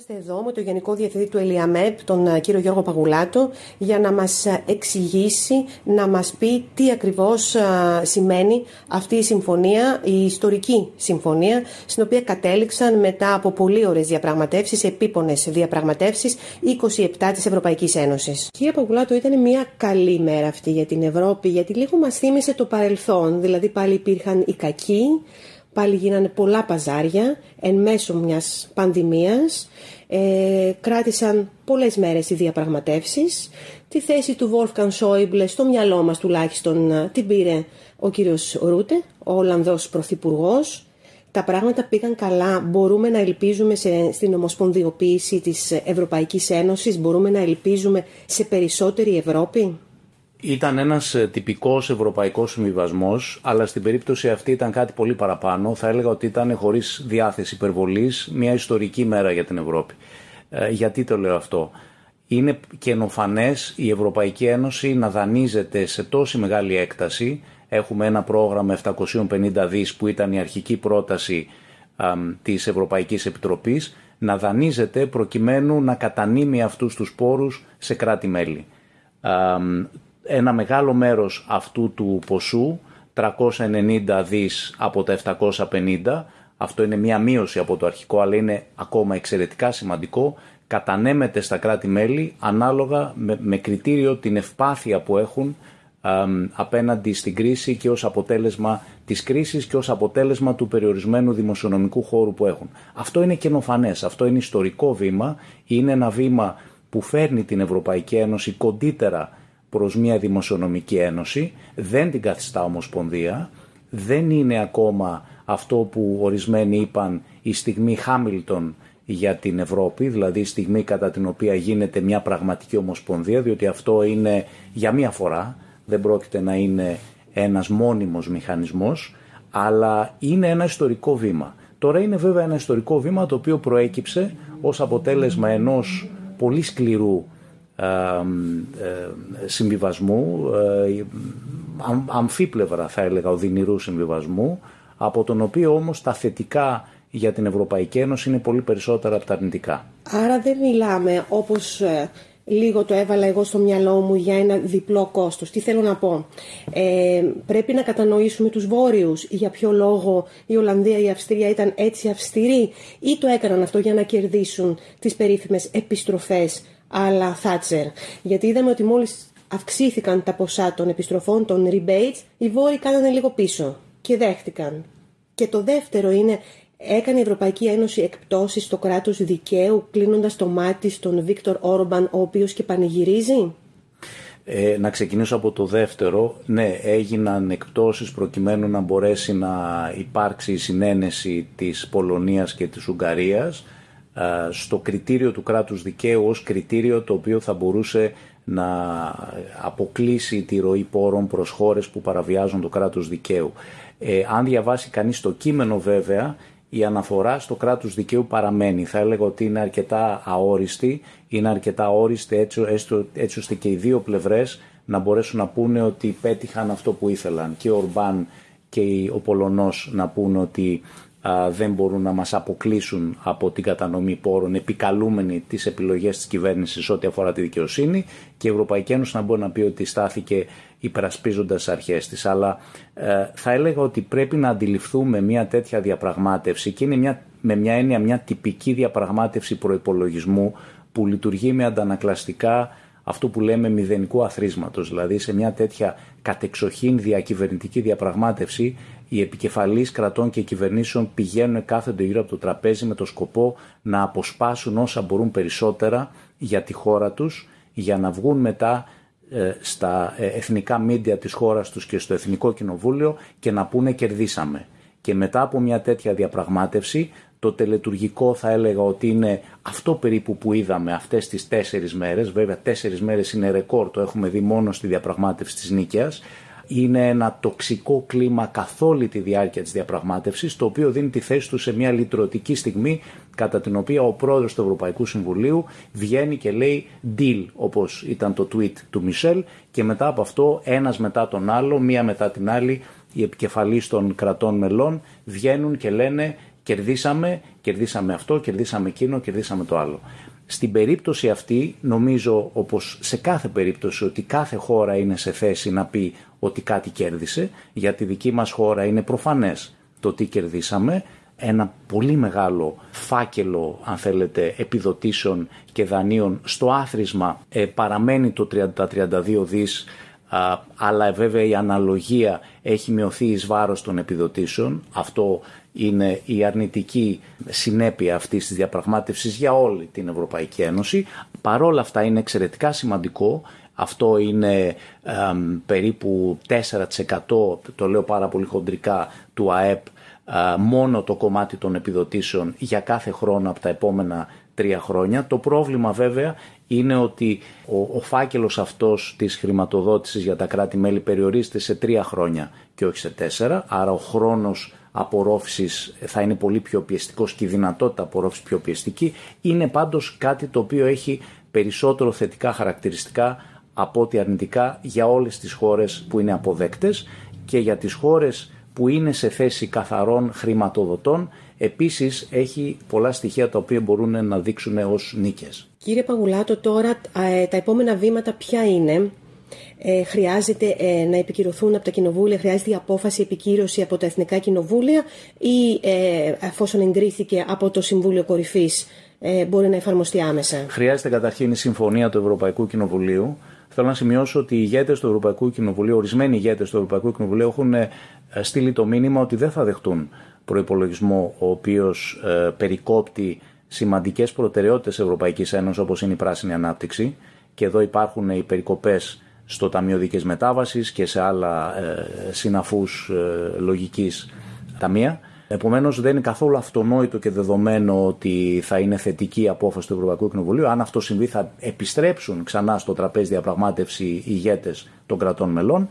Είμαστε εδώ με τον Γενικό Διευθυντή του ΕΛΙΑΜΕΠ, τον ε, κύριο Γιώργο Παγουλάτο, για να μας ε, εξηγήσει, να μας πει τι ακριβώς ε, σημαίνει αυτή η συμφωνία, η ιστορική συμφωνία, στην οποία κατέληξαν μετά από πολύ ωραίες διαπραγματεύσεις, επίπονες διαπραγματεύσεις, 27 της Ευρωπαϊκής Ένωσης. Κύριε Παγουλάτο, ήταν μια καλή μέρα αυτή για την Ευρώπη, γιατί λίγο μας θύμισε το παρελθόν, δηλαδή πάλι υπήρχαν οι κακοί, Πάλι γίνανε πολλά παζάρια εν μέσω μιας πανδημίας. Ε, κράτησαν πολλές μέρες οι διαπραγματεύσεις. Τη θέση του Wolfgang Schäuble στο μυαλό μας τουλάχιστον ε, την πήρε ο κύριος Ρούτε, ο Ολλανδός Πρωθυπουργός. Τα πράγματα πήγαν καλά. Μπορούμε να ελπίζουμε σε, στην ομοσπονδιοποίηση της Ευρωπαϊκής Ένωσης; Μπορούμε να ελπίζουμε σε περισσότερη Ευρώπη; Ήταν ένας ε, τυπικός ευρωπαϊκός συμβιβασμός, αλλά στην περίπτωση αυτή ήταν κάτι πολύ παραπάνω. Θα έλεγα ότι ήταν χωρίς διάθεση υπερβολής μια ιστορική μέρα για την Ευρώπη. Ε, γιατί το λέω αυτό; Είναι καινοφανές η Ευρωπαϊκή Ένωση να δανείζεται σε τόση μεγάλη έκταση. Έχουμε ένα πρόγραμμα 750 δις που ήταν η αρχική πρόταση α, της Ευρωπαϊκής Επιτροπής να δανείζεται προκειμένου να κατανείμει αυτούς τους πόρους σε κράτη-μέλη ένα μεγάλο μέρος αυτού του ποσού, 390 δις από τα 750, αυτό είναι μια μείωση από το αρχικό, αλλά είναι ακόμα εξαιρετικά σημαντικό, κατανέμεται στα κράτη-μέλη ανάλογα με, κριτήριο την ευπάθεια που έχουν απέναντι στην κρίση και ως αποτέλεσμα της κρίσης και ως αποτέλεσμα του περιορισμένου δημοσιονομικού χώρου που έχουν. Αυτό είναι καινοφανές, αυτό είναι ιστορικό βήμα, είναι ένα βήμα που φέρνει την Ευρωπαϊκή Ένωση κοντύτερα προς μια δημοσιονομική ένωση, δεν την καθιστά ομοσπονδία, δεν είναι ακόμα αυτό που ορισμένοι είπαν η στιγμή Χάμιλτον για την Ευρώπη, δηλαδή η στιγμή κατά την οποία γίνεται μια πραγματική ομοσπονδία, διότι αυτό είναι για μία φορά, δεν πρόκειται να είναι ένας μόνιμος μηχανισμός, αλλά είναι ένα ιστορικό βήμα. Τώρα είναι βέβαια ένα ιστορικό βήμα το οποίο προέκυψε ως αποτέλεσμα ενός πολύ σκληρού ε, συμβιβασμού, ε, αμφίπλευρα θα έλεγα οδυνηρού συμβιβασμού, από τον οποίο όμως τα θετικά για την Ευρωπαϊκή Ένωση είναι πολύ περισσότερα από τα αρνητικά. Άρα δεν μιλάμε όπως ε, λίγο το έβαλα εγώ στο μυαλό μου για ένα διπλό κόστος. Τι θέλω να πω; Ε, πρέπει να κατανοήσουμε τους βόρειους για ποιο λόγο η Ολλανδία ή η Αυστρία ήταν έτσι αυστηροί ή το έκαναν αυτό για να κερδίσουν τις περίφημες επιστροφές αλλά Θάτσερ. Γιατί είδαμε ότι μόλις αυξήθηκαν τα ποσά των επιστροφών, των rebates, οι Βόρειοι κάνανε λίγο πίσω και δέχτηκαν. Και το δεύτερο είναι, έκανε η Ευρωπαϊκή Ένωση εκπτώσεις στο κράτος δικαίου, κλείνοντας το μάτι στον Βίκτορ Όρμπαν, ο οποίος και πανηγυρίζει; Ε, να ξεκινήσω από το δεύτερο. Ναι, έγιναν εκπτώσεις προκειμένου να μπορέσει να υπάρξει η συνένεση της Πολωνίας και της Ουγγαρίας στο κριτήριο του κράτους δικαίου ως κριτήριο το οποίο θα μπορούσε να αποκλείσει τη ροή πόρων προς χώρες που παραβιάζουν το κράτος δικαίου. Ε, αν διαβάσει κανείς το κείμενο βέβαια, η αναφορά στο κράτος δικαίου παραμένει. Θα έλεγα ότι είναι αρκετά αόριστη, είναι αρκετά αόριστη έτσι, έτσι ώστε και οι δύο πλευρές να μπορέσουν να πούνε ότι πέτυχαν αυτό που ήθελαν. Και ο Ορμπάν και ο Πολωνός να πούνε ότι δεν μπορούν να μας αποκλείσουν από την κατανομή πόρων επικαλούμενοι τις επιλογές της κυβέρνησης ό,τι αφορά τη δικαιοσύνη και η Ευρωπαϊκή Ένωση να μπορεί να πει ότι στάθηκε υπερασπίζοντας τις αρχές της. Αλλά ε, θα έλεγα ότι πρέπει να αντιληφθούμε μια τέτοια διαπραγμάτευση και είναι μια, με μια έννοια μια τυπική διαπραγμάτευση προϋπολογισμού που λειτουργεί με αντανακλαστικά αυτό που λέμε μηδενικού αθρίσματος, δηλαδή σε μια τέτοια κατεξοχήν διακυβερνητική διαπραγμάτευση οι επικεφαλείς κρατών και κυβερνήσεων πηγαίνουν κάθονται γύρω από το τραπέζι με το σκοπό να αποσπάσουν όσα μπορούν περισσότερα για τη χώρα τους για να βγουν μετά ε, στα ε, εθνικά μίντια της χώρας τους και στο Εθνικό Κοινοβούλιο και να πούνε κερδίσαμε. Και μετά από μια τέτοια διαπραγμάτευση το τελετουργικό θα έλεγα ότι είναι αυτό περίπου που είδαμε αυτές τις τέσσερις μέρες. Βέβαια τέσσερις μέρες είναι ρεκόρ, το έχουμε δει μόνο στη διαπραγμάτευση της Νίκαιας είναι ένα τοξικό κλίμα καθ' όλη τη διάρκεια της διαπραγμάτευσης, το οποίο δίνει τη θέση του σε μια λυτρωτική στιγμή, κατά την οποία ο πρόεδρος του Ευρωπαϊκού Συμβουλίου βγαίνει και λέει deal, όπως ήταν το tweet του Μισελ, και μετά από αυτό ένας μετά τον άλλο, μία μετά την άλλη, οι επικεφαλείς των κρατών μελών βγαίνουν και λένε κερδίσαμε, κερδίσαμε αυτό, κερδίσαμε εκείνο, κερδίσαμε το άλλο. Στην περίπτωση αυτή νομίζω όπως σε κάθε περίπτωση ότι κάθε χώρα είναι σε θέση να πει ότι κάτι κέρδισε. Για τη δική μας χώρα είναι προφανές το τι κερδίσαμε. Ένα πολύ μεγάλο φάκελο αν θέλετε επιδοτήσεων και δανείων στο άθροισμα ε, παραμένει το 32 δις αλλά βέβαια η αναλογία έχει μειωθεί εις βάρος των επιδοτήσεων. Αυτό είναι η αρνητική συνέπεια αυτής της διαπραγμάτευσης για όλη την Ευρωπαϊκή Ένωση. Παρόλα αυτά είναι εξαιρετικά σημαντικό. Αυτό είναι περίπου 4% το λέω πάρα πολύ χοντρικά του ΑΕΠ μόνο το κομμάτι των επιδοτήσεων για κάθε χρόνο από τα επόμενα τρία χρόνια. Το πρόβλημα βέβαια είναι ότι ο, ο φάκελος αυτός της χρηματοδότησης για τα κράτη-μέλη περιορίζεται σε τρία χρόνια και όχι σε τέσσερα, άρα ο χρόνος απορρόφησης θα είναι πολύ πιο πιεστικός και η δυνατότητα απορρόφησης πιο πιεστική. Είναι πάντως κάτι το οποίο έχει περισσότερο θετικά χαρακτηριστικά από ότι αρνητικά για όλες τις χώρες που είναι αποδέκτες και για τις χώρες που είναι σε θέση καθαρών χρηματοδοτών επίσης έχει πολλά στοιχεία τα οποία μπορούν να δείξουν ως νίκες. Κύριε Παγουλάτο, τώρα ε, τα επόμενα βήματα ποια είναι; Ε, χρειάζεται ε, να επικυρωθούν από τα κοινοβούλια, χρειάζεται η απόφαση επικύρωση από τα εθνικά κοινοβούλια ή ε, εφόσον εγκρίθηκε από το Συμβούλιο Κορυφής ε, μπορεί να εφαρμοστεί άμεσα. Χρειάζεται καταρχήν η συμφωνία του Ευρωπαϊκού Κοινοβουλίου. Θέλω να σημειώσω ότι οι ηγέτες του Ευρωπαϊκού Κοινοβουλίου, ορισμένοι ηγέτες του Ευρωπαϊκού Κοινοβουλίου έχουν στείλει το μήνυμα ότι δεν θα δεχτούν προπολογισμό ο οποίος περικόπτει σημαντικές προτεραιότητες Ευρωπαϊκής Ένωσης όπως είναι η πράσινη ανάπτυξη. Και εδώ υπάρχουν οι περικοπές στο Ταμείο Δίκαιης Μετάβασης και σε άλλα ε, συναφούς ε, λογικής ταμεία. Επομένως δεν είναι καθόλου αυτονόητο και δεδομένο ότι θα είναι θετική η απόφαση του Ευρωπαϊκού Κοινοβουλίου. Αν αυτό συμβεί θα επιστρέψουν ξανά στο τραπέζι διαπραγμάτευση οι ηγέτες των κρατών μελών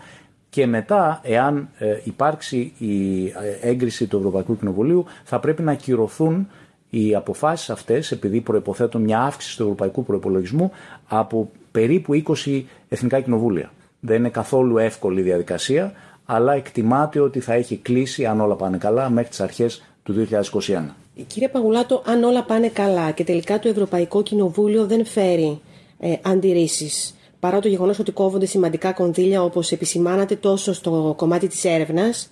και μετά, εάν ε, υπάρξει η ε, έγκριση του Ευρωπαϊκού Κοινοβουλίου, θα πρέπει να ακυρωθούν οι αποφάσεις αυτές, επειδή προποθέτουν μια αύξηση του ευρωπαϊκού προπολογισμού από περίπου 20 εθνικά κοινοβούλια. Δεν είναι καθόλου εύκολη διαδικασία, αλλά εκτιμάται ότι θα έχει κλείσει, αν όλα πάνε καλά, μέχρι τις αρχές του 2021. Κύριε Παγουλάτο, αν όλα πάνε καλά και τελικά το Ευρωπαϊκό Κοινοβούλιο δεν φέρει ε, αντιρρήσεις, παρά το γεγονός ότι κόβονται σημαντικά κονδύλια όπως επισημάνατε τόσο στο κομμάτι της έρευνας,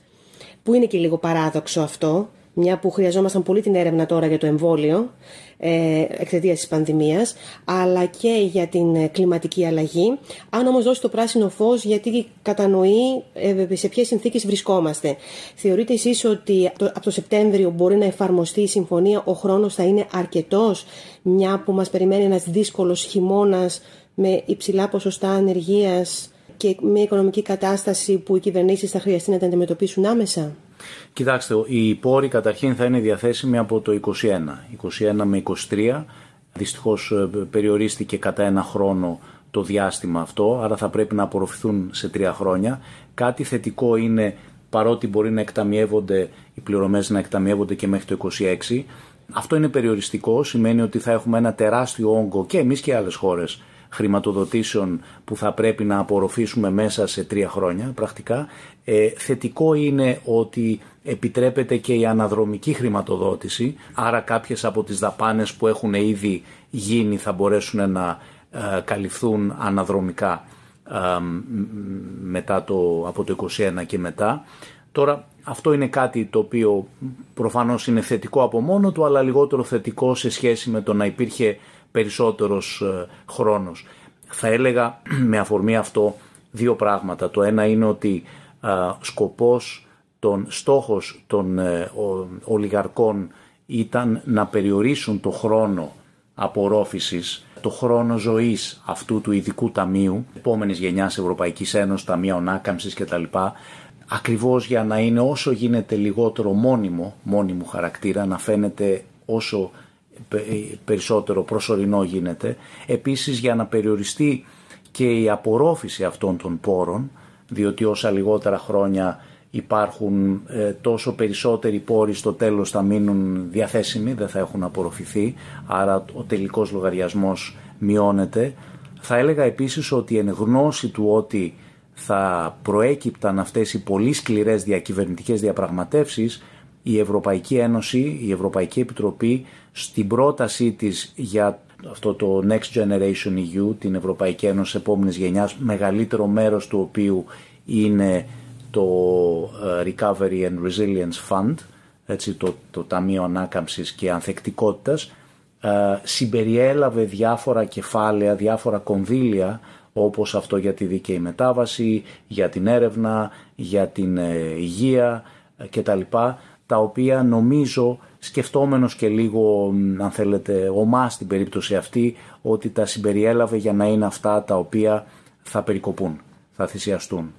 που είναι και λίγο παράδοξο αυτό, μια που χρειαζόμασταν πολύ την έρευνα τώρα για το εμβόλιο ε, εξαιτίας της πανδημίας, αλλά και για την ε, κλιματική αλλαγή. Αν όμως δώσει το πράσινο φως, γιατί κατανοεί ε, σε ποιες συνθήκες βρισκόμαστε. Θεωρείτε εσείς ότι από το Σεπτέμβριο μπορεί να εφαρμοστεί η συμφωνία, ο χρόνος θα είναι αρκετός, μια που μας περιμένει ένας δύσκολος χειμώνας με υψηλά ποσοστά ανεργίας και μια οικονομική κατάσταση που οι κυβερνήσεις θα χρειαστεί να την αντιμετωπίσουν άμεσα; Κοιτάξτε, οι πόροι καταρχήν θα είναι διαθέσιμοι από το 21, 21 με 23. Δυστυχώς ε, περιορίστηκε κατά ένα χρόνο το διάστημα αυτό, άρα θα πρέπει να απορροφηθούν σε τρία χρόνια. Κάτι θετικό είναι, παρότι μπορεί να εκταμιεύονται, οι πληρωμές να εκταμιεύονται και μέχρι το 26, αυτό είναι περιοριστικό, σημαίνει ότι θα έχουμε ένα τεράστιο όγκο και εμείς και άλλες χώρες χρηματοδοτήσεων που θα πρέπει να απορροφήσουμε μέσα σε τρία χρόνια πρακτικά. Ε, θετικό είναι ότι επιτρέπεται και η αναδρομική χρηματοδότηση, άρα κάποιες από τις δαπάνες που έχουν ήδη γίνει θα μπορέσουν να ε, καλυφθούν αναδρομικά ε, μετά το, από το 2021 και μετά. Τώρα αυτό είναι κάτι το οποίο προφανώς είναι θετικό από μόνο του αλλά λιγότερο θετικό σε σχέση με το να υπήρχε περισσότερος ε, χρόνος. Θα έλεγα με αφορμή αυτό δύο πράγματα. Το ένα είναι ότι ε, σκοπός, τον, στόχος των ε, ολιγαρκών ήταν να περιορίσουν το χρόνο απορρόφησης, το χρόνο ζωής αυτού του ειδικού ταμείου, επόμενης γενιάς Ευρωπαϊκής Ένωσης, Ταμεία Ονάκαμψης κτλ. Ακριβώς για να είναι όσο γίνεται λιγότερο μόνιμο, μόνιμο χαρακτήρα, να φαίνεται όσο περισσότερο προσωρινό γίνεται. Επίσης για να περιοριστεί και η απορρόφηση αυτών των πόρων, διότι όσα λιγότερα χρόνια υπάρχουν ε, τόσο περισσότεροι πόροι στο τέλος θα μείνουν διαθέσιμοι, δεν θα έχουν απορροφηθεί, άρα ο τελικός λογαριασμός μειώνεται. Θα έλεγα επίσης ότι εν γνώση του ότι θα προέκυπταν αυτές οι πολύ σκληρές διακυβερνητικές διαπραγματεύσεις, η Ευρωπαϊκή Ένωση, η Ευρωπαϊκή Επιτροπή στην πρότασή της για αυτό το Next Generation EU, την Ευρωπαϊκή Ένωση επόμενης γενιάς, μεγαλύτερο μέρος του οποίου είναι το ε, Recovery and Resilience Fund, έτσι, το, το Ταμείο Ανάκαμψης και Ανθεκτικότητας, ε, συμπεριέλαβε διάφορα κεφάλαια, διάφορα κονδύλια όπως αυτό για τη δίκαιη μετάβαση, για την έρευνα, για την ε, υγεία κτλ. Τα οποία νομίζω σκεφτόμενος και λίγο αν θέλετε ομά στην περίπτωση αυτή ότι τα συμπεριέλαβε για να είναι αυτά τα οποία θα περικοπούν, θα θυσιαστούν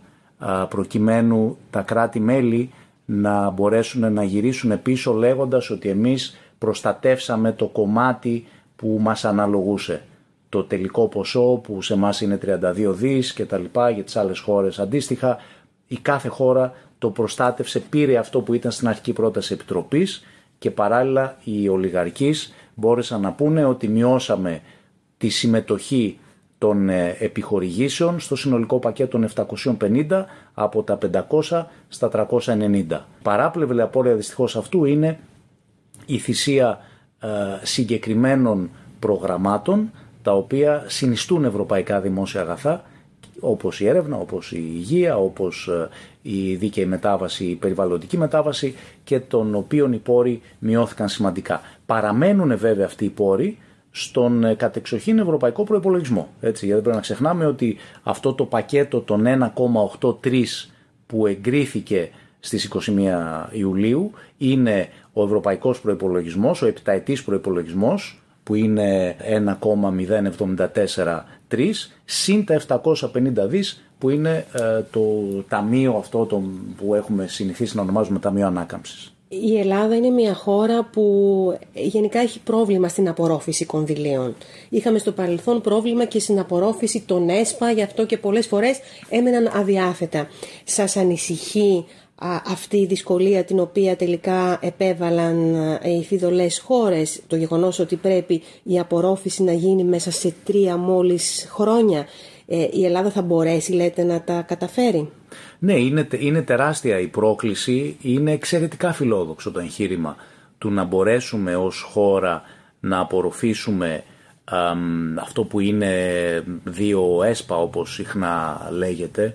προκειμένου τα κράτη-μέλη να μπορέσουν να γυρίσουν πίσω λέγοντας ότι εμείς προστατεύσαμε το κομμάτι που μας αναλογούσε. Το τελικό ποσό που σε μας είναι 32 δις και τα λοιπά για τις άλλες χώρες αντίστοιχα. Η κάθε χώρα το προστάτευσε, πήρε αυτό που ήταν στην αρχική πρόταση επιτροπής και παράλληλα οι ολιγαρχείς μπόρεσαν να πούνε ότι μειώσαμε τη συμμετοχή των ε, επιχορηγήσεων στο συνολικό πακέτο των 750 από τα 500 στα 390. Παράπλευρη απόρρια δυστυχώς αυτού είναι η θυσία ε, συγκεκριμένων προγραμμάτων τα οποία συνιστούν ευρωπαϊκά δημόσια αγαθά όπως η έρευνα, όπως η υγεία, όπως ε, η δίκαιη μετάβαση, η περιβαλλοντική μετάβαση και των οποίων οι πόροι μειώθηκαν σημαντικά. Παραμένουν βέβαια αυτοί οι πόροι στον ε, κατεξοχήν ευρωπαϊκό προπολογισμό. Έτσι, γιατί πρέπει να ξεχνάμε ότι αυτό το πακέτο των 1,83 που εγκρίθηκε στις 21 Ιουλίου είναι ο ευρωπαϊκός προϋπολογισμός, ο επιταετής προϋπολογισμός που είναι 1,0743 συν τα 750 δις που είναι ε, το ταμείο αυτό το, που έχουμε συνηθίσει να ονομάζουμε Ταμείο Ανάκαμψης. Η Ελλάδα είναι μια χώρα που γενικά έχει πρόβλημα στην απορρόφηση κονδυλίων. Είχαμε στο παρελθόν πρόβλημα και στην απορρόφηση των ΕΣΠΑ, γι' αυτό και πολλές φορές έμεναν αδιάθετα. Σας ανησυχεί αυτή η δυσκολία την οποία τελικά επέβαλαν οι φιδωλές χώρες, το γεγονός ότι πρέπει η απορρόφηση να γίνει μέσα σε τρία μόλις χρόνια. Ε, η Ελλάδα θα μπορέσει, λέτε, να τα καταφέρει; Ναι, είναι, είναι τεράστια η πρόκληση, είναι εξαιρετικά φιλόδοξο το εγχείρημα του να μπορέσουμε ως χώρα να απορροφήσουμε αυτό που είναι δύο έσπα όπως συχνά λέγεται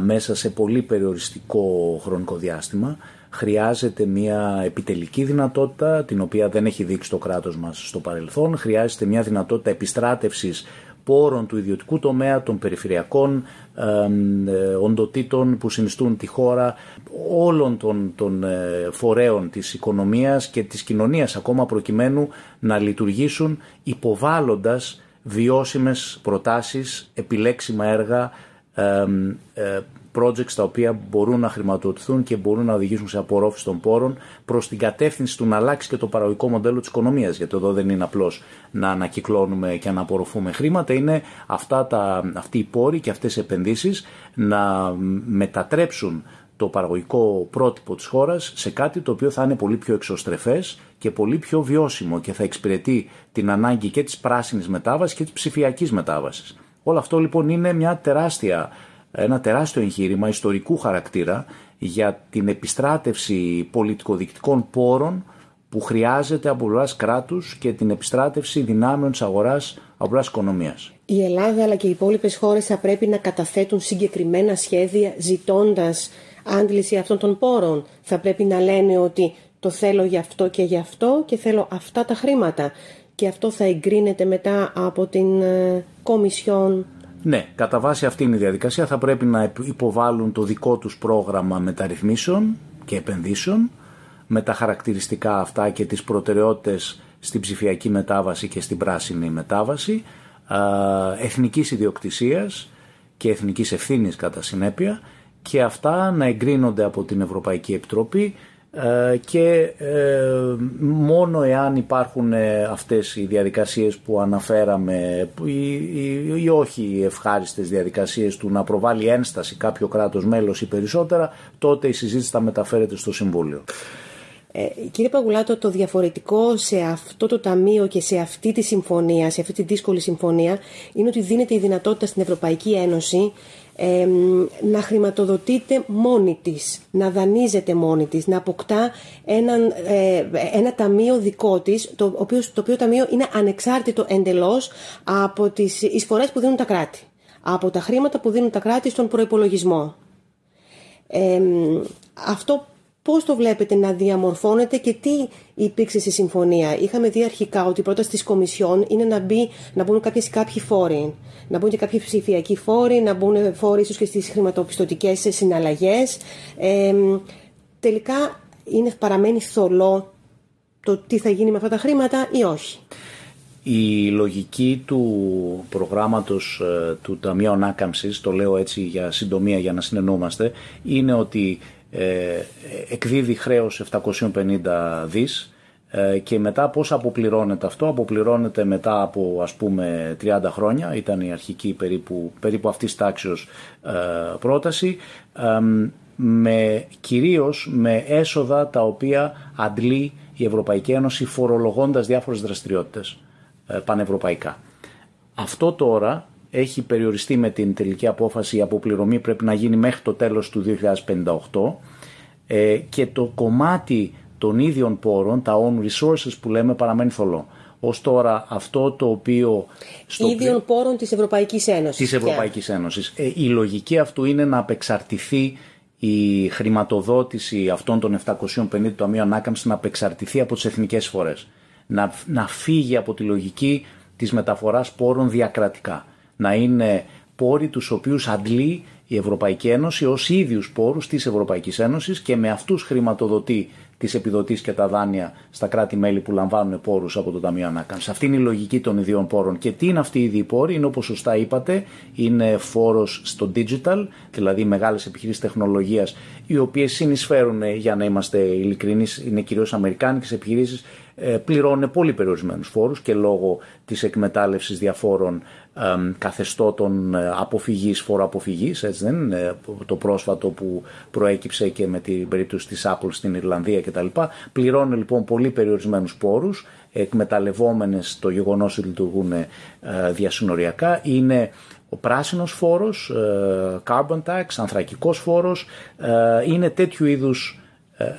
μέσα σε πολύ περιοριστικό χρονικό διάστημα. Χρειάζεται μια επιτελική δυνατότητα την οποία δεν έχει δείξει το κράτος μας στο παρελθόν. Χρειάζεται μια δυνατότητα επιστράτευσης πόρων του ιδιωτικού τομέα, των περιφερειακών ε, οντοτήτων που συνιστούν τη χώρα, όλων των, των ε, φορέων της οικονομίας και της κοινωνίας ακόμα προκειμένου να λειτουργήσουν υποβάλλοντας βιώσιμες προτάσεις, επιλέξιμα έργα, ε, projects τα οποία μπορούν να χρηματοδοτηθούν και μπορούν να οδηγήσουν σε απορρόφηση των πόρων προς την κατεύθυνση του να αλλάξει και το παραγωγικό μοντέλο της οικονομίας. Γιατί εδώ δεν είναι απλώς να ανακυκλώνουμε και να απορροφούμε χρήματα, είναι αυτά τα, αυτοί οι πόροι και αυτές οι επενδύσεις να μετατρέψουν το παραγωγικό πρότυπο της χώρας σε κάτι το οποίο θα είναι πολύ πιο εξωστρεφές και πολύ πιο βιώσιμο και θα εξυπηρετεί την ανάγκη και της πράσινης μετάβασης και της ψηφιακής μετάβασης. Όλο αυτό λοιπόν είναι μια τεράστια ένα τεράστιο εγχείρημα ιστορικού χαρακτήρα για την επιστράτευση πολιτικοδικτικών πόρων που χρειάζεται από πλευράς κράτους και την επιστράτευση δυνάμεων της αγοράς από πλευράς οικονομίας. Η Ελλάδα αλλά και οι υπόλοιπες χώρες θα πρέπει να καταθέτουν συγκεκριμένα σχέδια ζητώντας άντληση αυτών των πόρων. Θα πρέπει να λένε ότι το θέλω γι' αυτό και γι' αυτό και θέλω αυτά τα χρήματα. Και αυτό θα εγκρίνεται μετά από την ε, Κομισιόν ναι, κατά βάση αυτή είναι η διαδικασία. Θα πρέπει να υποβάλουν το δικό τους πρόγραμμα μεταρρυθμίσεων και επενδύσεων με τα χαρακτηριστικά αυτά και τις προτεραιότητες στην ψηφιακή μετάβαση και στην πράσινη μετάβαση, εθνικής ιδιοκτησίας και εθνικής ευθύνης κατά συνέπεια και αυτά να εγκρίνονται από την Ευρωπαϊκή Επιτροπή ε, και ε, μόνο εάν υπάρχουν ε, αυτές οι διαδικασίες που αναφέραμε ή, ή, ή όχι οι ευχάριστες διαδικασίες του να προβάλλει ένσταση κάποιο κράτος μέλος ή περισσότερα τότε η συζήτηση θα μεταφέρεται στο Συμβούλιο. Ε, κύριε Παγουλάτο, το διαφορετικό σε αυτό το ταμείο και σε αυτή τη συμφωνία, σε αυτή τη δύσκολη συμφωνία, είναι ότι δίνεται η δυνατότητα στην Ευρωπαϊκή Ένωση να χρηματοδοτείται μόνη της, να δανείζεται μόνη της, να αποκτά ε, ένα ταμείο δικό της, το οποίο, το οποίο ταμείο είναι ανεξάρτητο εντελώς από τις εισφορές που δίνουν τα κράτη, από τα χρήματα που δίνουν τα κράτη στον προϋπολογισμό. αυτό Πώς το βλέπετε να διαμορφώνεται και τι υπήρξε στη συμφωνία; Είχαμε δει αρχικά ότι η πρόταση της Κομισιόν είναι να, μπει, να μπουν κάποιες, κάποιοι φόροι. Να μπουν και κάποιοι ψηφιακοί φόροι, να μπουν φόροι ίσως και στις χρηματοπιστωτικές συναλλαγές. Ε, τελικά είναι, παραμένει θολό το τι θα γίνει με αυτά τα χρήματα ή όχι; Η λογική του προγράμματος ε, του Ταμείου Ανάκαμψης, το λέω έτσι για συντομία για να συνεννόμαστε, είναι ότι ε, εκδίδει χρέος 750 δις. Ε, και μετά πώς αποπληρώνεται αυτό, αποπληρώνεται μετά από ας πούμε 30 χρόνια, ήταν η αρχική περίπου, περίπου αυτής τάξεως ε, πρόταση, με, κυρίως με έσοδα τα οποία αντλεί η Ευρωπαϊκή Ένωση φορολογώντας διάφορες δραστηριότητες πανευρωπαϊκά. Αυτό τώρα έχει περιοριστεί με την τελική απόφαση η αποπληρωμή πρέπει να γίνει μέχρι το τέλος του 2058 ε, και το κομμάτι των ίδιων πόρων, τα own resources που λέμε παραμένει θολό. Ω τώρα αυτό το οποίο... Στο ίδιων πόρων της Ευρωπαϊκής Ένωσης. Της Ευρωπαϊκής Ένωσης. Ε, η λογική αυτού είναι να απεξαρτηθεί η χρηματοδότηση αυτών των 750 ταμείων ανάκαμψης να απεξαρτηθεί από τις εθνικές φορές. Να, να φύγει από τη λογική της μεταφοράς πόρων διακρατικά να είναι πόροι τους οποίους αντλεί η Ευρωπαϊκή Ένωση ως ίδιους πόρους της Ευρωπαϊκής Ένωσης και με αυτούς χρηματοδοτεί τις επιδοτήσεις και τα δάνεια στα κράτη-μέλη που λαμβάνουν πόρους από το Ταμείο Ανάκαμψης. Αυτή είναι η λογική των ιδιών πόρων. Και τι είναι αυτοί οι ίδιοι πόροι, είναι όπως σωστά είπατε, είναι φόρος στο digital, δηλαδή μεγάλες επιχειρήσεις τεχνολογίας, οι οποίες συνεισφέρουν, για να είμαστε ειλικρινείς, είναι κυρίως αμερικάνικες επιχειρήσεις, ε, πληρώνουν πολύ περιορισμένους φόρους και λόγω της εκμετάλλευσης διαφόρων καθεστώτων ε, αποφυγής, φοροαποφυγής, έτσι δεν είναι το πρόσφατο που προέκυψε και με την περίπτωση της Apple στην Ιρλανδία κτλ. Πληρώνουν λοιπόν πολύ περιορισμένους πόρους, εκμεταλλευόμενες το γεγονός ότι λειτουργούν ε, διασυνοριακά, είναι ο πράσινος φόρος, carbon tax, ανθρακικός φόρος, είναι τέτοιου είδους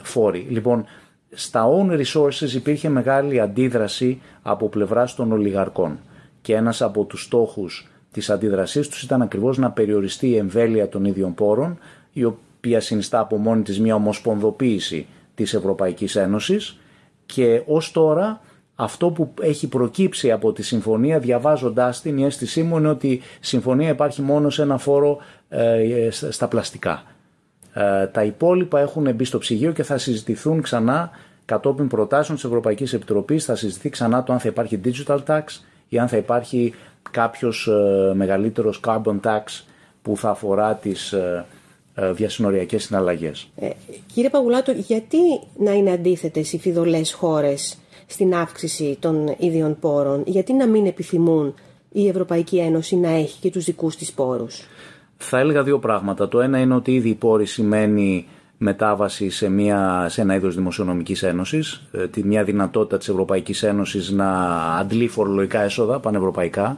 φόροι. Λοιπόν, στα own resources υπήρχε μεγάλη αντίδραση από πλευράς των ολιγαρκών και ένας από τους στόχους της αντίδρασής τους ήταν ακριβώς να περιοριστεί η εμβέλεια των ίδιων πόρων η οποία συνιστά από μόνη της μια ομοσπονδοποίηση της Ευρωπαϊκής Ένωσης και ως τώρα αυτό που έχει προκύψει από τη συμφωνία διαβάζοντάς την η αίσθησή μου είναι ότι η συμφωνία υπάρχει μόνο σε ένα φόρο ε, στα πλαστικά. Ε, τα υπόλοιπα έχουν μπει στο ψυγείο και θα συζητηθούν ξανά κατόπιν προτάσεων της Ευρωπαϊκής Επιτροπής θα συζητηθεί ξανά το αν θα υπάρχει digital tax ή αν θα υπάρχει κάποιος ε, μεγαλύτερος carbon tax που θα αφορά τις ε, ε, διασυνοριακές συναλλαγές. Ε, κύριε Παγουλάτο, γιατί να είναι αντίθετες οι φιδωλές χώρες στην αύξηση των ίδιων πόρων, γιατί να μην επιθυμούν η Ευρωπαϊκή Ένωση να έχει και τους δικούς της πόρους; Θα έλεγα δύο πράγματα. Το ένα είναι ότι ήδη η πόρη σημαίνει μετάβαση σε, μια, σε ένα είδος δημοσιονομικής ένωσης, ε, τη μια δυνατότητα της Ευρωπαϊκής Ένωσης να αντλεί φορολογικά έσοδα πανευρωπαϊκά,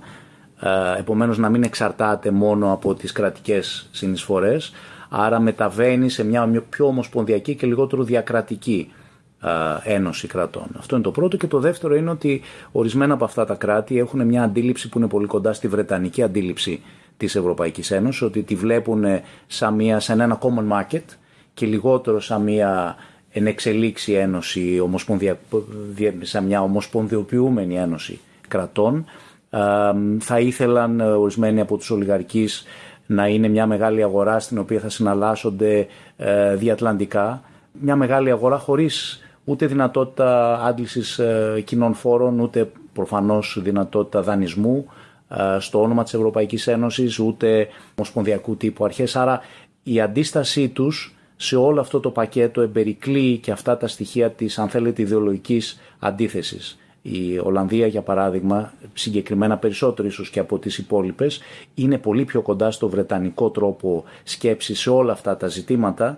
ε, επομένως να μην εξαρτάται μόνο από τις κρατικές συνεισφορές, άρα μεταβαίνει σε μια πιο ομοσπονδιακή και λιγότερο διακρατική ε, ένωση κρατών. Αυτό είναι το πρώτο και το δεύτερο είναι ότι ορισμένα από αυτά τα κράτη έχουν μια αντίληψη που είναι πολύ κοντά στη βρετανική αντίληψη της Ευρωπαϊκής Ένωσης, ότι τη βλέπουν σαν, μια, σαν ένα common market, και λιγότερο σαν μια ενεξελίξη ένωση, σαν μια ομοσπονδιοποιούμενη ένωση κρατών. Θα ήθελαν ορισμένοι από τους ολιγαρκείς να είναι μια μεγάλη αγορά στην οποία θα συναλλάσσονται ε, διατλαντικά. Μια μεγάλη αγορά χωρίς ούτε δυνατότητα άντλησης ε, κοινών φόρων, ούτε προφανώς δυνατότητα δανεισμού ε, στο όνομα της Ευρωπαϊκής Ένωσης, ούτε ομοσπονδιακού τύπου αρχές. Άρα η αντίστασή τους σε όλο αυτό το πακέτο εμπερικλεί και αυτά τα στοιχεία της αν θέλετε ιδεολογικής αντίθεσης. Η Ολλανδία για παράδειγμα, συγκεκριμένα περισσότερο ίσως και από τις υπόλοιπες, είναι πολύ πιο κοντά στο βρετανικό τρόπο σκέψης σε όλα αυτά τα ζητήματα.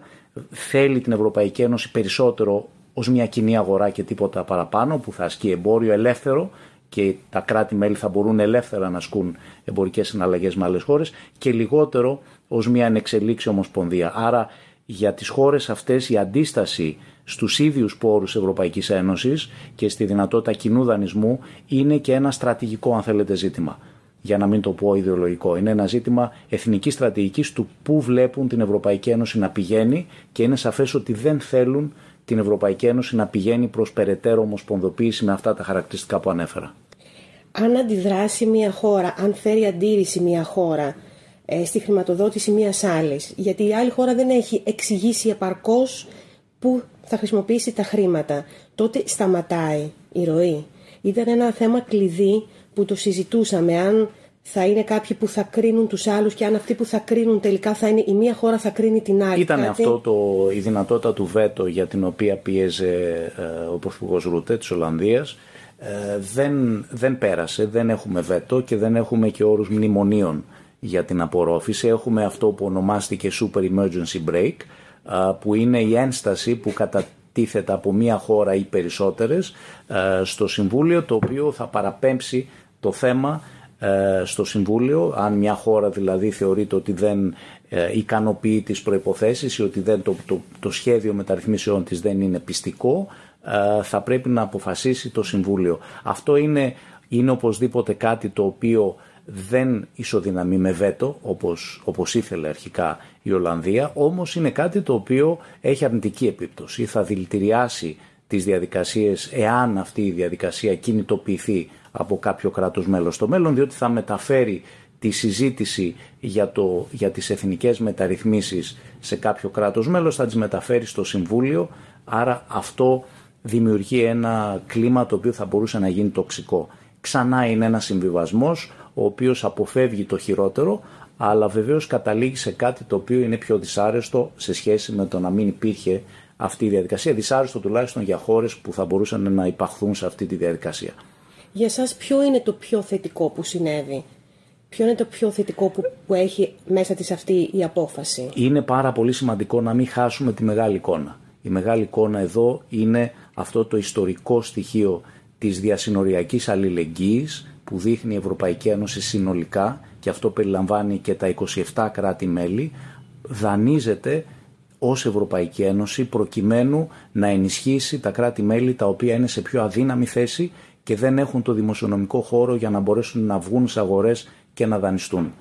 Θέλει την Ευρωπαϊκή Ένωση περισσότερο ως μια κοινή αγορά και τίποτα παραπάνω που θα ασκεί εμπόριο ελεύθερο και τα κράτη-μέλη θα μπορούν ελεύθερα να ασκούν εμπορικές συναλλαγές με άλλες χώρες και λιγότερο ως μια ανεξελίξη ομοσπονδία. Άρα για τις χώρες αυτές η αντίσταση στους ίδιους πόρους Ευρωπαϊκής Ένωσης και στη δυνατότητα κοινού δανεισμού είναι και ένα στρατηγικό αν θέλετε ζήτημα. Για να μην το πω ιδεολογικό. Είναι ένα ζήτημα εθνικής στρατηγικής του πού βλέπουν την Ευρωπαϊκή Ένωση να πηγαίνει και είναι σαφές ότι δεν θέλουν την Ευρωπαϊκή Ένωση να πηγαίνει προς περαιτέρω ομοσπονδοποίηση με αυτά τα χαρακτηριστικά που ανέφερα. Αν αντιδράσει μια χώρα, αν φέρει αντίρρηση μια χώρα ε, στη χρηματοδότηση μιας άλλης, γιατί η άλλη χώρα δεν έχει εξηγήσει επαρκώς πού θα χρησιμοποιήσει τα χρήματα, τότε σταματάει η ροή. Ήταν ένα θέμα κλειδί που το συζητούσαμε, αν θα είναι κάποιοι που θα κρίνουν τους άλλους και αν αυτοί που θα κρίνουν τελικά θα είναι η μία χώρα θα κρίνει την άλλη. Ήταν αυτό το, η δυνατότητα του βέτο για την οποία πίεζε ε, ο Πρωθυπουργός Ρούτε της Ολλανδίας ε, δεν, δεν πέρασε, δεν έχουμε βέτο και δεν έχουμε και όρους μνημονίων για την απορρόφηση. Έχουμε αυτό που ονομάστηκε Super Emergency Break που είναι η ένσταση που κατατίθεται από μία χώρα ή περισσότερες στο Συμβούλιο το οποίο θα παραπέμψει το θέμα ε, στο Συμβούλιο αν μια χώρα δηλαδή θεωρείται ότι δεν ε, ικανοποιεί τις προϋποθέσεις ή ότι δεν, το, το, το σχέδιο μεταρρυθμίσεων της δεν είναι πιστικό ε, θα πρέπει να αποφασίσει το Συμβούλιο. Αυτό είναι, είναι οπωσδήποτε κάτι το οποίο δεν ισοδυναμεί με βέτο όπως, όπως ήθελε αρχικά η Ολλανδία όμως είναι κάτι το οποίο έχει αρνητική επίπτωση θα δηλητηριάσει τις διαδικασίες εάν αυτή η διαδικασία κινητοποιηθεί από κάποιο κράτος μέλος στο μέλλον διότι θα μεταφέρει τη συζήτηση για, το, για τις εθνικές μεταρρυθμίσεις σε κάποιο κράτος μέλος θα τις μεταφέρει στο Συμβούλιο άρα αυτό δημιουργεί ένα κλίμα το οποίο θα μπορούσε να γίνει τοξικό. Ξανά είναι ένας συμβιβασμός ο οποίος αποφεύγει το χειρότερο, αλλά βεβαίως καταλήγει σε κάτι το οποίο είναι πιο δυσάρεστο σε σχέση με το να μην υπήρχε αυτή η διαδικασία. Δυσάρεστο τουλάχιστον για χώρες που θα μπορούσαν να υπαχθούν σε αυτή τη διαδικασία. Για σας ποιο είναι το πιο θετικό που συνέβη, Ποιο είναι το πιο θετικό που, που έχει μέσα της αυτή η απόφαση; Είναι πάρα πολύ σημαντικό να μην χάσουμε τη μεγάλη εικόνα. Η μεγάλη εικόνα εδώ είναι αυτό το ιστορικό στοιχείο της διασυνοριακής αλληλεγγύης που δείχνει η Ευρωπαϊκή Ένωση συνολικά και αυτό περιλαμβάνει και τα 27 κράτη-μέλη, δανείζεται ως Ευρωπαϊκή Ένωση προκειμένου να ενισχύσει τα κράτη-μέλη τα οποία είναι σε πιο αδύναμη θέση και δεν έχουν το δημοσιονομικό χώρο για να μπορέσουν να βγουν σε αγορές και να δανειστούν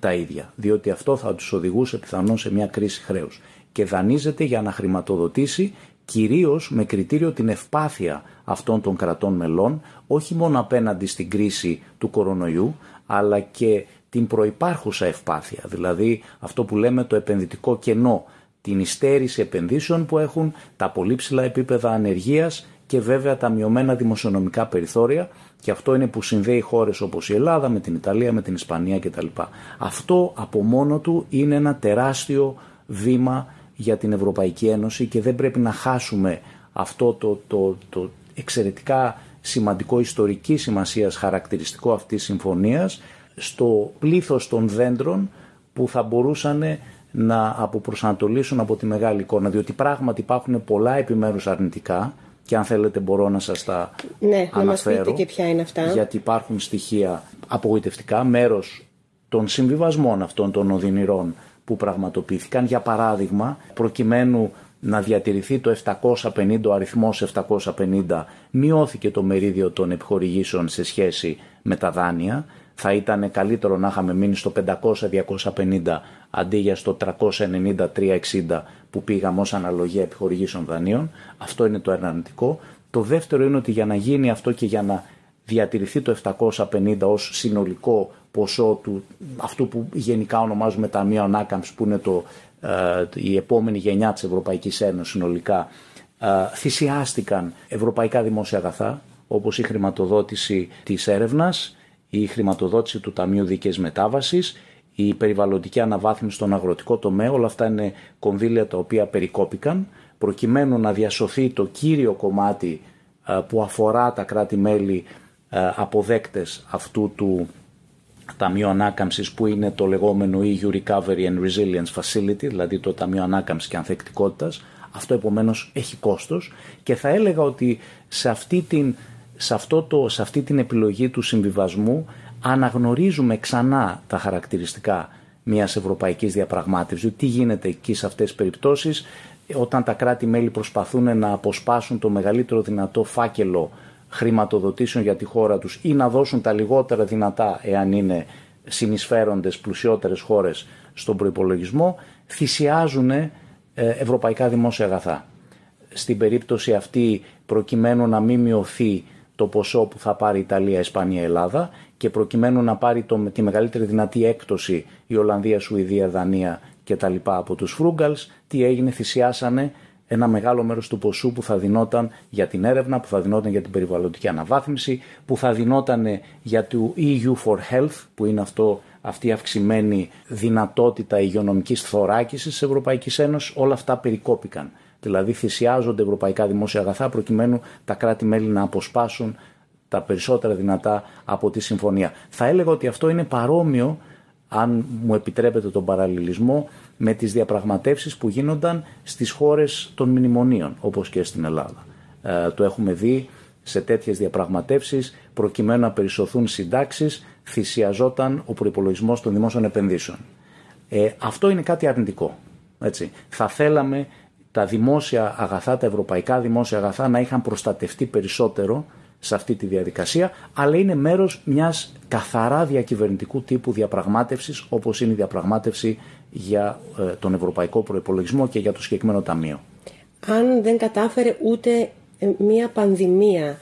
τα ίδια. Διότι αυτό θα τους οδηγούσε πιθανόν σε μια κρίση χρέους. Και δανείζεται για να χρηματοδοτήσει κυρίως με κριτήριο την ευπάθεια αυτών των κρατών μελών, όχι μόνο απέναντι στην κρίση του κορονοϊού, αλλά και την προϋπάρχουσα ευπάθεια, δηλαδή αυτό που λέμε το επενδυτικό κενό, την υστέρηση επενδύσεων που έχουν, τα πολύ ψηλά επίπεδα ανεργίας και βέβαια τα μειωμένα δημοσιονομικά περιθώρια και αυτό είναι που συνδέει χώρες όπως η Ελλάδα με την Ιταλία, με την Ισπανία κτλ. Αυτό από μόνο του είναι ένα τεράστιο βήμα για την Ευρωπαϊκή Ένωση και δεν πρέπει να χάσουμε αυτό το, το, το εξαιρετικά σημαντικό ιστορική σημασίας χαρακτηριστικό αυτής της συμφωνίας στο πλήθος των δέντρων που θα μπορούσαν να αποπροσανατολίσουν από τη μεγάλη εικόνα διότι πράγματι υπάρχουν πολλά επιμέρους αρνητικά και αν θέλετε μπορώ να σας τα ναι, αναφέρω να και ποια είναι αυτά. γιατί υπάρχουν στοιχεία απογοητευτικά μέρος των συμβιβασμών αυτών των οδυνηρών που πραγματοποιήθηκαν. Για παράδειγμα, προκειμένου να διατηρηθεί το 750, ο αριθμός 750, μειώθηκε το μερίδιο των επιχορηγήσεων σε σχέση με τα δάνεια. Θα ήταν καλύτερο να είχαμε μείνει στο 500-250 αντί για στο 390-360 που πήγαμε ως αναλογία επιχορηγήσεων δανείων. Αυτό είναι το αρνητικό. Το δεύτερο είναι ότι για να γίνει αυτό και για να διατηρηθεί το 750 ως συνολικό ποσό του, αυτού που γενικά ονομάζουμε Ταμείο Ανάκαμψη που είναι το, ε, η επόμενη γενιά της Ευρωπαϊκής Ένωσης συνολικά ε, θυσιάστηκαν ευρωπαϊκά δημόσια αγαθά όπως η χρηματοδότηση της έρευνας, η χρηματοδότηση του Ταμείου Δίκαιης Μετάβασης, η περιβαλλοντική αναβάθμιση στον αγροτικό τομέα, όλα αυτά είναι κονδύλια τα οποία περικόπηκαν προκειμένου να διασωθεί το κύριο κομμάτι ε, που αφορά τα κράτη-μέλη αποδέκτες αυτού του Ταμείο Ανάκαμψης που είναι το λεγόμενο EU Recovery and Resilience Facility, δηλαδή το Ταμείο Ανάκαμψης και Ανθεκτικότητας. Αυτό επομένως έχει κόστος και θα έλεγα ότι σε αυτή την σε, αυτό το, σε αυτή την επιλογή του συμβιβασμού αναγνωρίζουμε ξανά τα χαρακτηριστικά μιας ευρωπαϊκής διαπραγμάτευσης. Τι γίνεται εκεί σε αυτές τις περιπτώσεις όταν τα κράτη-μέλη προσπαθούν να αποσπάσουν το μεγαλύτερο δυνατό φάκελο χρηματοδοτήσεων για τη χώρα τους ή να δώσουν τα λιγότερα δυνατά εάν είναι συνεισφέροντες πλουσιότερες χώρες στον προϋπολογισμό θυσιάζουν ε, ευρωπαϊκά δημόσια αγαθά. Στην περίπτωση αυτή προκειμένου να μην μειωθεί το ποσό που θα πάρει η Ιταλία, Ισπανία, Ελλάδα και προκειμένου να πάρει το, τη μεγαλύτερη δυνατή έκπτωση η Ολλανδία, Σουηδία, Δανία και τα λοιπά από τους Φρούγκαλς, τι έγινε, θυσιάσανε ένα μεγάλο μέρος του ποσού που θα δινόταν για την έρευνα, που θα δινόταν για την περιβαλλοντική αναβάθμιση, που θα δινόταν για το EU for Health, που είναι αυτό, αυτή η αυξημένη δυνατότητα υγειονομικής θωράκισης της Ευρωπαϊκής Ένωσης, όλα αυτά περικόπηκαν. Δηλαδή θυσιάζονται ευρωπαϊκά δημόσια αγαθά προκειμένου τα κράτη-μέλη να αποσπάσουν τα περισσότερα δυνατά από τη συμφωνία. Θα έλεγα ότι αυτό είναι παρόμοιο, αν μου επιτρέπετε τον παραλληλισμό, με τις διαπραγματεύσεις που γίνονταν στις χώρες των μνημονίων, όπως και στην Ελλάδα. Ε, το έχουμε δει σε τέτοιες διαπραγματεύσεις, προκειμένου να περισσωθούν συντάξεις, θυσιαζόταν ο προπολογισμό των δημόσιων επενδύσεων. Ε, αυτό είναι κάτι αρνητικό. Έτσι. Θα θέλαμε τα δημόσια αγαθά, τα ευρωπαϊκά δημόσια αγαθά να είχαν προστατευτεί περισσότερο σε αυτή τη διαδικασία, αλλά είναι μέρος μιας καθαρά διακυβερνητικού τύπου διαπραγμάτευσης, όπως είναι η διαπραγμάτευση για ε, τον ευρωπαϊκό προϋπολογισμό και για το συγκεκριμένο ταμείο. Αν δεν κατάφερε ούτε ε, μια πανδημία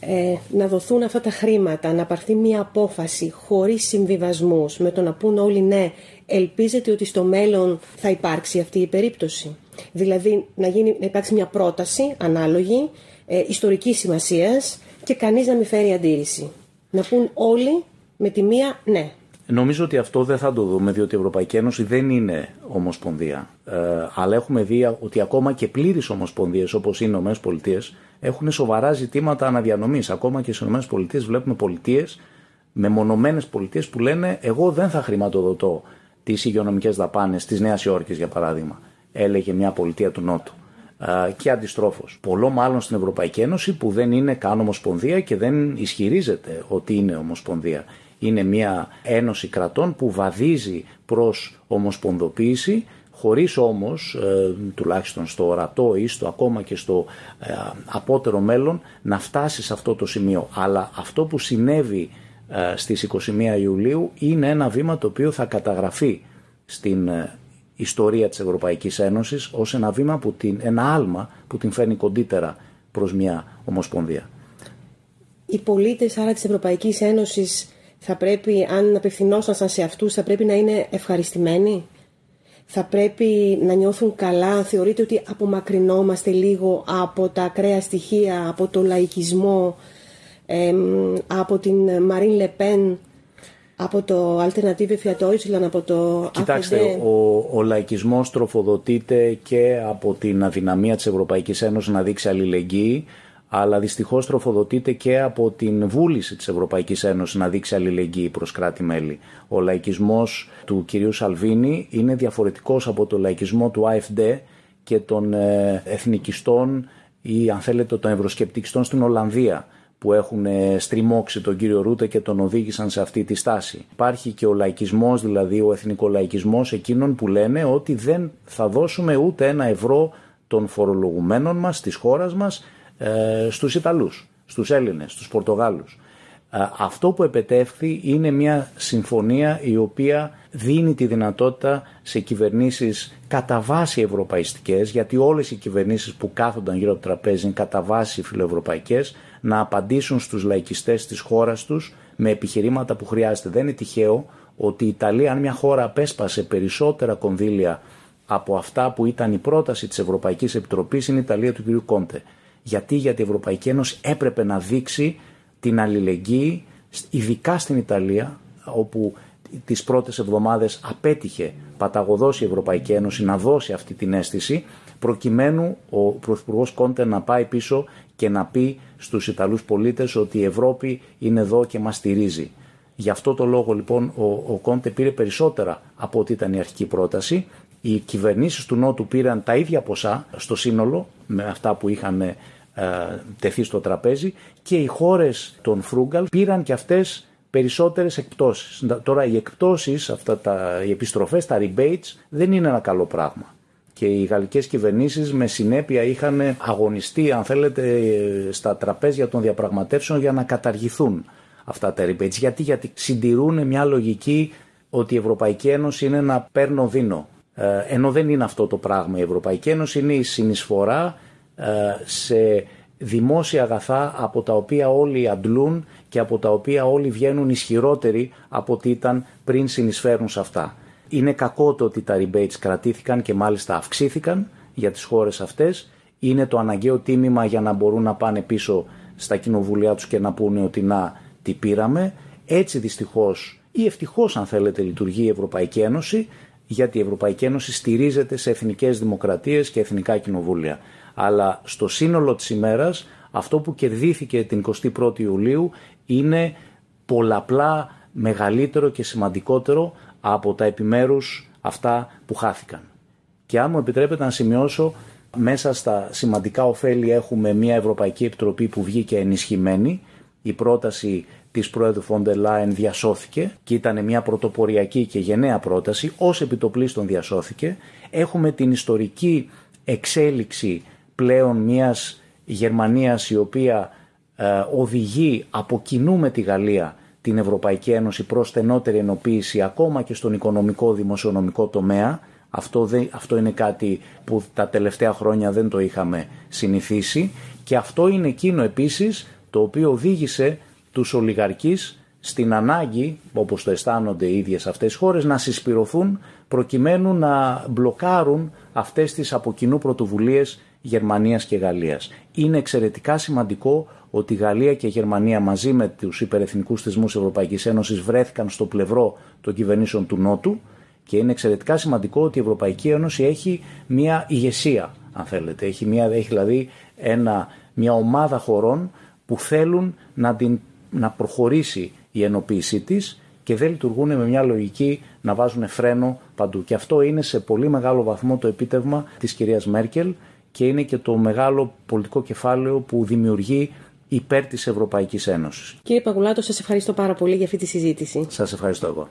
ε, να δοθούν αυτά τα χρήματα, να πάρθει μια απόφαση χωρίς συμβιβασμούς, με το να πούν όλοι ναι, ελπίζετε ότι στο μέλλον θα υπάρξει αυτή η περίπτωση. Δηλαδή να, γίνει, να υπάρξει μια πρόταση ανάλογη, ε, ιστορικής σημασίας και κανείς να μην φέρει αντίρρηση. Να πούν όλοι με τη μία ναι. Νομίζω ότι αυτό δεν θα το δούμε, διότι η Ευρωπαϊκή Ένωση δεν είναι ομοσπονδία. Ε, αλλά έχουμε δει ότι ακόμα και πλήρε ομοσπονδίες όπως είναι οι ΗΠΑ έχουν σοβαρά ζητήματα αναδιανομής. Ακόμα και στις ΗΠΑ βλέπουμε πολιτείες, μεμονωμένες πολιτείες που λένε Εγώ δεν θα χρηματοδοτώ τις υγειονομικές δαπάνες της Νέας Υόρκης, για παράδειγμα. Έλεγε μια πολιτεία του Νότου και αντιστρόφως. Πολλό μάλλον στην Ευρωπαϊκή Ένωση που δεν είναι καν ομοσπονδία και δεν ισχυρίζεται ότι είναι ομοσπονδία. Είναι μια ένωση κρατών που βαδίζει προς ομοσπονδοποίηση χωρίς όμως, ε, τουλάχιστον στο ορατό ή στο ακόμα και στο ε, απότερο μέλλον, να φτάσει σε αυτό το σημείο. Αλλά αυτό που συνέβη ε, στις 21 Ιουλίου είναι ένα βήμα το οποίο θα καταγραφεί στην ε, ιστορία της Ευρωπαϊκής Ένωσης ως ένα βήμα, που την, ένα άλμα που την φέρνει κοντύτερα προς μια ομοσπονδία. Οι πολίτες άρα της Ευρωπαϊκής Ένωσης θα πρέπει, αν απευθυνόσασταν σε αυτούς, θα πρέπει να είναι ευχαριστημένοι. Θα πρέπει να νιώθουν καλά. Θεωρείτε ότι απομακρυνόμαστε λίγο από τα ακραία στοιχεία, από το λαϊκισμό, από την Μαρίν Λεπέν από το Alternative für Deutschland, από το Κοιτάξτε, ο, ο λαϊκισμός τροφοδοτείται και από την αδυναμία της Ευρωπαϊκής Ένωσης να δείξει αλληλεγγύη, αλλά δυστυχώς τροφοδοτείται και από την βούληση της Ευρωπαϊκής Ένωσης να δείξει αλληλεγγύη προς κράτη-μέλη. Ο λαϊκισμός του κυρίου Σαλβίνη είναι διαφορετικός από το λαϊκισμό του AFD και των ε, εθνικιστών ή αν θέλετε των ευρωσκεπτικιστών στην Ολλανδία που έχουν ε, στριμώξει τον κύριο Ρούτε και τον οδήγησαν σε αυτή τη στάση. Υπάρχει και ο λαϊκισμός, δηλαδή ο εθνικολαϊκισμός εκείνων που λένε ότι δεν θα δώσουμε ούτε ένα ευρώ των φορολογουμένων μας, της χώρας μας, ε, στους Ιταλούς, στους Έλληνες, στους Πορτογάλους. Ε, αυτό που επετεύχθη είναι μια συμφωνία η οποία δίνει τη δυνατότητα σε κυβερνήσεις κατά βάση ευρωπαϊστικές, γιατί όλες οι κυβερνήσεις που κάθονταν γύρω από το τραπέζι είναι κατά βάση φιλοευρωπαϊκές, να απαντήσουν στους λαϊκιστές της χώρας τους με επιχειρήματα που χρειάζεται. Δεν είναι τυχαίο ότι η Ιταλία, αν μια χώρα απέσπασε περισσότερα κονδύλια από αυτά που ήταν η πρόταση της Ευρωπαϊκής Επιτροπής, είναι η Ιταλία του κ. Κόντε. Γιατί, γιατί η Ευρωπαϊκή Ένωση έπρεπε να δείξει την αλληλεγγύη, ειδικά στην Ιταλία, όπου τις πρώτες εβδομάδες απέτυχε παταγωδός η Ευρωπαϊκή Ένωση να δώσει αυτή την αίσθηση, προκειμένου ο Πρωθυπουργός Κόντε να πάει πίσω και να πει στους Ιταλούς πολίτες ότι η Ευρώπη είναι εδώ και μας στηρίζει. Γι' αυτό το λόγο λοιπόν ο, ο Κόντε πήρε περισσότερα από ό,τι ήταν η αρχική πρόταση. Οι κυβερνήσεις του Νότου πήραν τα ίδια ποσά στο σύνολο με αυτά που είχαν ε, τεθεί στο τραπέζι και οι χώρες των Φρούγκαλ πήραν και αυτές περισσότερες εκπτώσεις. Τώρα οι εκπτώσεις, αυτά τα, οι επιστροφές, τα rebates δεν είναι ένα καλό πράγμα. Και οι γαλλικές κυβερνήσεις με συνέπεια είχαν αγωνιστεί, αν θέλετε, στα τραπέζια των διαπραγματεύσεων για να καταργηθούν αυτά τα rebates. Γιατί, γιατί συντηρούν μια λογική ότι η Ευρωπαϊκή Ένωση είναι ένα παίρνω δίνω. Ε, ενώ δεν είναι αυτό το πράγμα. Η Ευρωπαϊκή Ένωση είναι η συνεισφορά ε, σε δημόσια αγαθά από τα οποία όλοι αντλούν και από τα οποία όλοι βγαίνουν ισχυρότεροι από ό,τι ήταν πριν συνεισφέρουν σε αυτά. Είναι κακό το ότι τα rebates κρατήθηκαν και μάλιστα αυξήθηκαν για τις χώρες αυτές. Είναι το αναγκαίο τίμημα για να μπορούν να πάνε πίσω στα κοινοβουλιά τους και να πούνε ότι να τι πήραμε. Έτσι δυστυχώς ή ευτυχώς αν θέλετε λειτουργεί η Ευρωπαϊκή Ένωση γιατί η Ευρωπαϊκή Ένωση στηρίζεται σε εθνικές δημοκρατίες και εθνικά κοινοβούλια. Αλλά στο σύνολο της ημέρας αυτό που κερδίθηκε την 21η Ιουλίου είναι πολλαπλά μεγαλύτερο και σημαντικότερο από τα επιμέρους αυτά που χάθηκαν. Και αν μου επιτρέπετε να σημειώσω, μέσα στα σημαντικά ωφέλη έχουμε μια Ευρωπαϊκή Επιτροπή που βγήκε ενισχυμένη. Η πρόταση της Πρόεδρου Φόντερ Λάιν διασώθηκε και ήταν μια πρωτοποριακή και γενναία πρόταση, ως επιτοπλίστων διασώθηκε. Έχουμε την ιστορική εξέλιξη πλέον μιας Γερμανίας η οποία ε, οδηγεί από κοινού με τη Γαλλία την Ευρωπαϊκή Ένωση προς στενότερη ενοποίηση ακόμα και στον οικονομικό δημοσιονομικό τομέα. Αυτό, αυτό είναι κάτι που τα τελευταία χρόνια δεν το είχαμε συνηθίσει και αυτό είναι εκείνο επίσης το οποίο οδήγησε τους ολιγαρκείς στην ανάγκη, όπως το αισθάνονται οι ίδιες αυτές οι χώρες, να συσπηρωθούν προκειμένου να μπλοκάρουν αυτές τις από κοινού πρωτοβουλίες Γερμανίας και Γαλλίας. Είναι εξαιρετικά σημαντικό ότι η Γαλλία και η Γερμανία μαζί με τους υπερεθνικούς θεσμούς Ευρωπαϊκής Ένωσης βρέθηκαν στο πλευρό των κυβερνήσεων του Νότου και είναι εξαιρετικά σημαντικό ότι η Ευρωπαϊκή Ένωση έχει μια ηγεσία, αν θέλετε. Έχει, μια, έχει δηλαδή ένα, μια ομάδα χωρών που θέλουν να, την, να προχωρήσει η ενοποίησή της και δεν λειτουργούν με μια λογική να βάζουν φρένο παντού. Και αυτό είναι σε πολύ μεγάλο βαθμό το επίτευγμα της κυρίας Μέρκελ και είναι και το μεγάλο πολιτικό κεφάλαιο που δημιουργεί υπέρ της Ευρωπαϊκής Ένωσης. Κύριε Παγουλάτο, σας ευχαριστώ πάρα πολύ για αυτή τη συζήτηση. Σας ευχαριστώ εγώ.